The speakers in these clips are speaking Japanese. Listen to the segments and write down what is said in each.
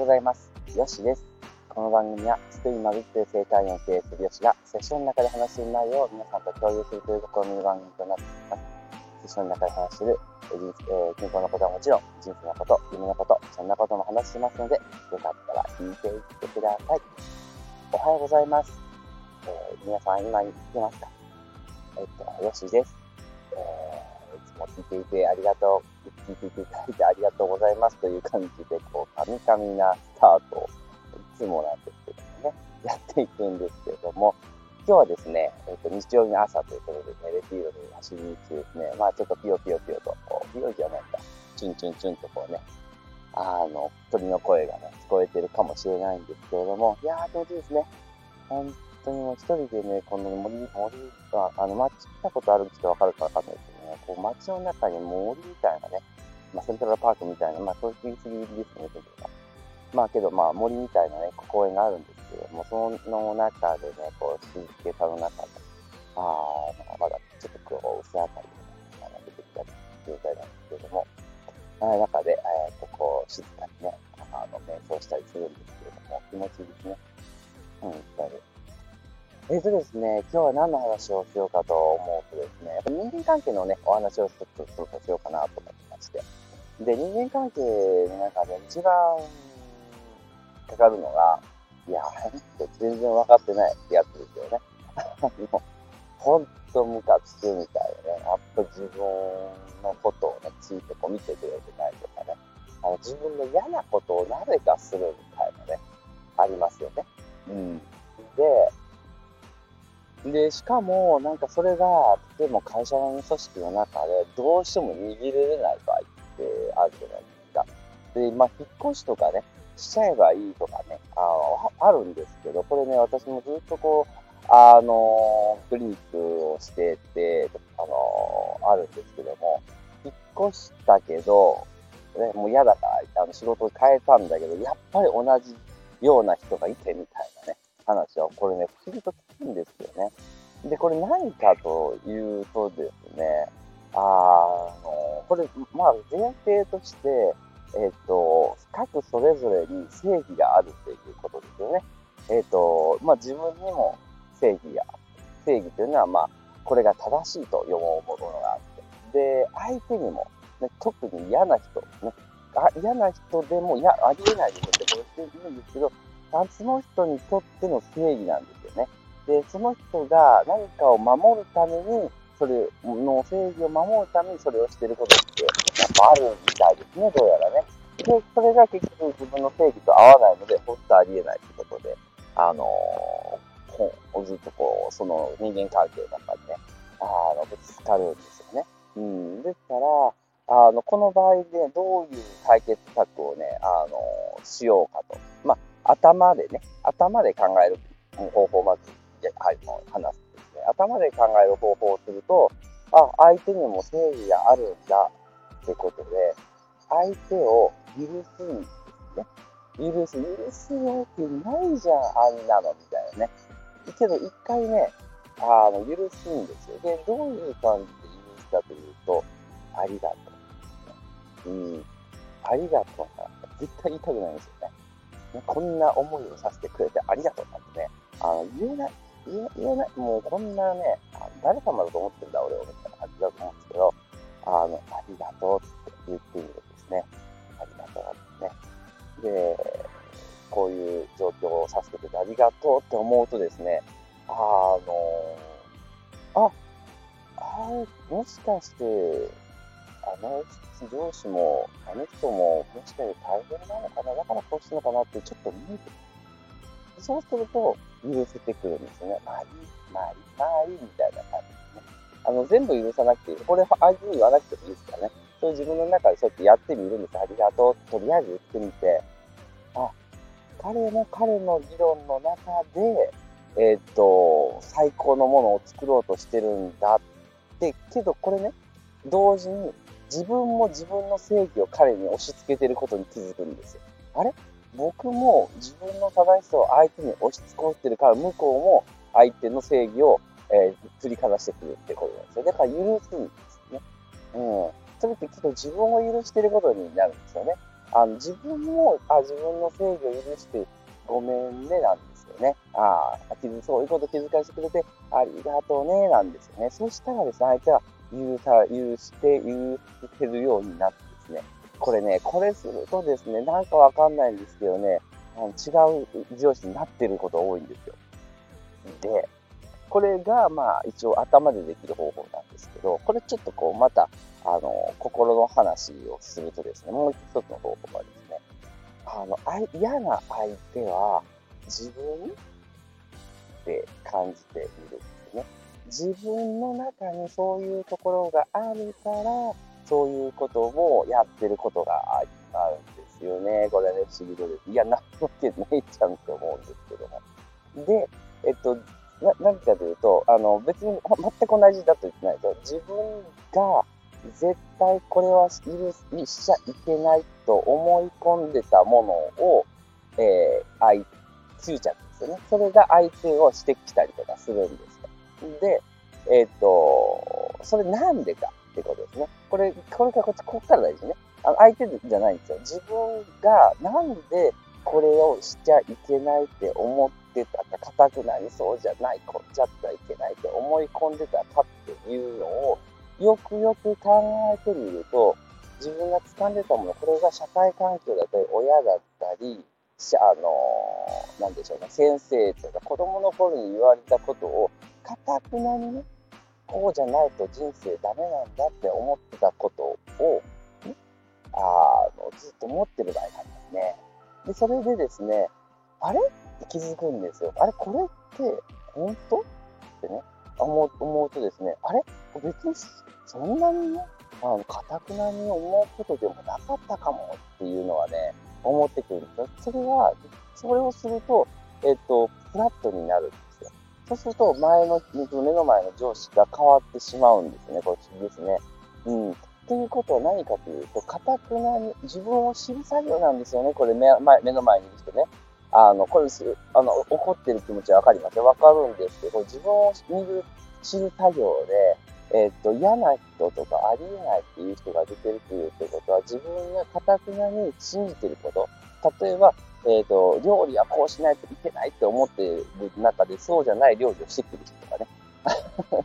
ございます。よしです。この番組は、スペイン・マドリッドで生態院を経営するよしが、セッションの中で話している内容を皆さんと共有するという試みの番組となっています。セッションの中で話している、えー、健康のことはもちろん、人生のこと、夢のこと、そんなことも話してますので、よかったら聞いていってください。おはようございます。えー、皆さん、今、聞けますか？えっと、よしです。えー、いつも聞いていてありがとう、聞いていただいてありがとうございますという感じで、こう、神々なスタートをいつもなんですけどね、やっていくんですけれども、今日はですね、えっ、と、日曜日の朝ということでね、レティーロに走りに中ですね、まあちょっとピヨピヨピヨと、こう、ピヨじゃないか、チュンチュンチュンとこうね、あの、鳥の声がね、聞こえてるかもしれないんですけれども、いやー、気持ちいいですね。本当にもう一人でね、この森、森が、あの、街来たことある人わかるかわかんないですけどね、こう街の中に森みたいなね、まあ、セントラルパークみたいな、まあ、そういう言い過ぎですね、ちょっと。まあけど、まあ森みたいなね、公園があるんですけども、その中でね、こう、静けさの中で、ああ、なんかまだちょっとこう、薄明かりが出てきた状態なんですけども、あ中で、えっ、と、こう、静かにね、あの、瞑想したりするんですけれども、気持ちいいですね。うん、だいぶえっとですね、今日は何の話をしようかと思う、人間関係のね、お話をちょっとしようかなと思ってまして。で、人間関係の中で一番かかるのが、いや、ほんと全然分かってないってやつですよね。ほんとムカつくみたいなね。やっぱ自分のことをね、ついてこう見てくれてないとかね。あの自分の嫌なことをなぜかするみで、しかも、なんかそれが、例えば会社の組織の中で、どうしても握れない場合ってあるじゃないですか。で、まあ、引っ越しとかね、しちゃえばいいとかね、ああるんですけど、これね、私もずっとこう、あの、クリニックをしてて、あの、あるんですけども、引っ越したけど、ね、もう嫌だから、あの仕事を変えたんだけど、やっぱり同じような人がいてみたいなね、話を、これね、不思議と聞くんですよね。で、これ何かというとですね、あの、これ、まあ前提として、えっ、ー、と、各それぞれに正義があるっていうことですよね。えっ、ー、と、まあ、自分にも正義が、正義というのは、まあ、これが正しいと思うものがあって、で、相手にも、ね、特に嫌な人、ね、あ嫌な人でも、いや、ありえないですってこれしているんですけど、その人にとっての正義なんですよね。で、その人が何かを守るために、それの正義を守るためにそれをしてることって、やっぱあるみたいですね、どうやらね。で、それが結局自分の正義と合わないので、本当ありえないってことで、あのー、ずっとこう、その人間関係の中でね、あの、ぶつかるんですよね。うん。ですから、あの、この場合でどういう解決策をね、あのー、しようかと。頭でね、頭で考える方法をまず、はい、もう話すですね。頭で考える方法をすると、あ、相手にも正義があるんだってことで、相手を許すんですね。許す、許すわけないじゃん、あんなの、みたいなね。けど、一回ね、あの、許すんですよ。で、どういう感じで許すかというと、ありがとう。うん、ありがとうな絶対言いたくないんですよね。こんな思いをさせてくれてありがとうなんてね、あの、言えない、言え言えない、もうこんなね、誰様だと思ってんだ、俺を、みたいな感じだと思うんですけど、あの、ありがとうって言ってみるとですね、ありがとうですね。で、こういう状況をさせてくれてありがとうって思うとですね、あの、あ、あもしかして、の上司も、あの人も、もしかして大変なのかな、だからこうしてるのかなってちょっと見えてそうすると、許せてくるんですね。まあいい、まあいい、まあいいみたいな感じですね。あの、全部許さなくていい。これ相手に言わなくてもいいですからね。そういう自分の中でそうやってやってみるんです。ありがとう。とりあえず言ってみて、あ、彼の彼の議論の中で、えー、っと、最高のものを作ろうとしてるんだって、けどこれね、同時に自分も自分の正義を彼に押し付けてることに気づくんですよ。あれ？僕も自分の正しさを相手に押し付こってるから、向こうも相手の正義を、えー、振りかざしてくるってことなんですよ。だから許すんですね。うん。それってきっと自分を許してることになるんですよね。あの自分もあ自分の正義を許してごめんねなんですよね。ああ、そういうこと気遣いしてくれてありがとうねなんですよね。そしたらですね、相手は許さ許して許せるようになってですね、これね、これするとですね、なんかわかんないんですけどね、あの違う上司になってること多いんですよ。で、これがまあ一応頭でできる方法なんですけど、これちょっとこうまた、あの、心の話をするとですね、もう一つの方法がですね、あの、あ嫌な相手は自分って感じているんですね。自分の中にそういうところがあるから、そういうことをやってることがあるんですよね。これね、不思議です。いや、なわけないじゃんって思うんですけども。で、えっと、な、何かというと、あの、別に全く同じだと言ってないと、自分が絶対これは許しちゃいけないと思い込んでたものを、えー、愛、執着ですよね。それが相手をしてきたりとかするんです。で、えっ、ー、と、それなんでかってことですね。これ、これからこっち、こっから大事ね。あの相手じゃないんですよ。自分がなんでこれをしちゃいけないって思ってたか、かたくなにそうじゃない、こっちゃったらいけないって思い込んでたかっていうのを、よくよく考えてみると、自分が掴んでたもの、これが社会環境だったり、親だったり、あのー、なんでしょうね、先生とか子供の頃に言われたことを、かたくなにね、こうじゃないと人生ダメなんだって思ってたことを、ねあのずっと思ってる場合なんですね。で、それでですね、あれ？って気づくんですよ。あれ？これって本当？ってね、思うとですね、あれ？別にそんなにね、かたくなに思うことでもなかったかもっていうのはね、思ってくるんですよ。それは、それをすると、えっと、フラットになる。そうすると、前の、目の前の上司が変わってしまうんですね。これ不思議ですね。うん。ということは何かというと、かたくなに自分を知る作業なんですよね。これ目目の前にいる人ね。あの、これす、あの、怒ってる気持ちはわかりますよ。わかるんですけど、自分を見る、知る作業で、え、っと、嫌な人とかありえないっていう人が出てるということは、自分がかたくなに信じてること。例えば、えっ、と、料理はこうしないといけないって思ってる中で、そうじゃない料理をしてくる人とかね。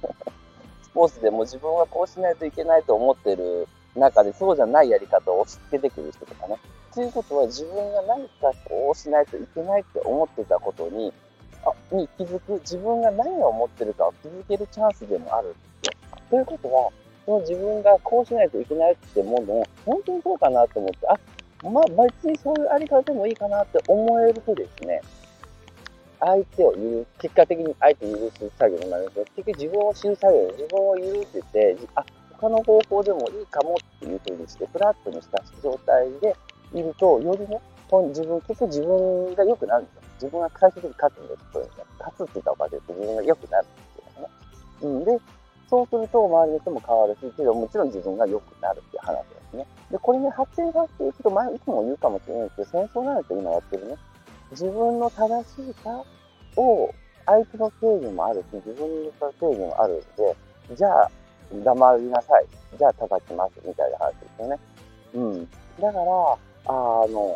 スポーツでも自分はこうしないといけないと思ってる中でそうじゃないやり方を押し付けてくる人とかね。ということは自分が何かこうしないといけないって思ってたことに、あに気づく、自分が何を思ってるかを気づけるチャンスでもあるんですよ。ということは、その自分がこうしないといけないってものを、本当にそうかなと思って、あ、まあ別にそういうあり方でもいいかなって思えるとですね、相手を言う、結果的に相手を許す作業になるんですけど、結局自分を知る作業自分を許してて、あ、他の方法でもいいかもっていうふうにして、フラットにした状態でいると、よりね、自分、結局自分が良くなるんですよ。自分が最終的に勝つんです。これね、勝つって言ったおかげで自分が良くなるんですよね。うん、で、そうすると周りの人も変わるし、けどもちろん自分が良くなるっていう話ですね。で、これね、発展させていくと、前いつも言うかもしれないですけど、戦争なんですよ、今やってるね。自分の正しさを、相手の正義もあるし、自分の正義もあるんで、じゃあ、黙りなさい。じゃあ、叩きます。みたいな話ですよね。うん。だから、あの、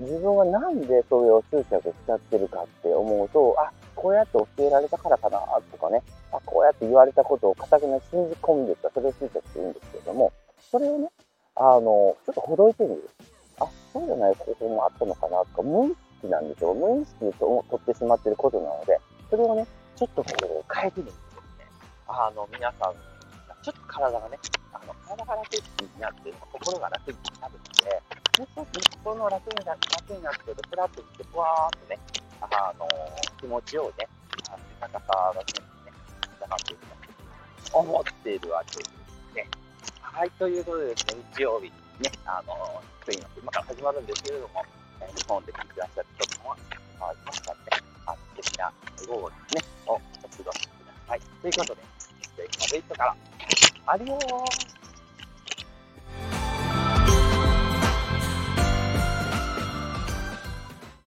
自分はなんでそれを執着しちゃってるかって思うと、あ、こうやって教えられたからかな、とかね、あ、こうやって言われたことを固くな信じ込んでた、それを執着してるんですけれども、それをね、あの、ちょっとほどいてみる。あ、そうじゃない方法もあったのかな、とか、無意識なんですよ。無意識で取ってしまってることなので、それをね、ちょっとこう変えてみるとですね、あの、皆さん、ちょっと体がね、あの、体が楽になって、心が楽になるので、で、そうすると、その楽になって、楽になってると、ふらっとして、ふわーっとね、あの、気持ちをね、あの高さがね、高まっていくと思っているわけですね。はい、ということでですね、日曜日にね、あの、次の今から始まるんですけれども、えー、日本で聞いてらっしゃる人も変わりましたので、あの素敵な午後ですね、をお過ごしください。ということで、今日のベイトから、アディオー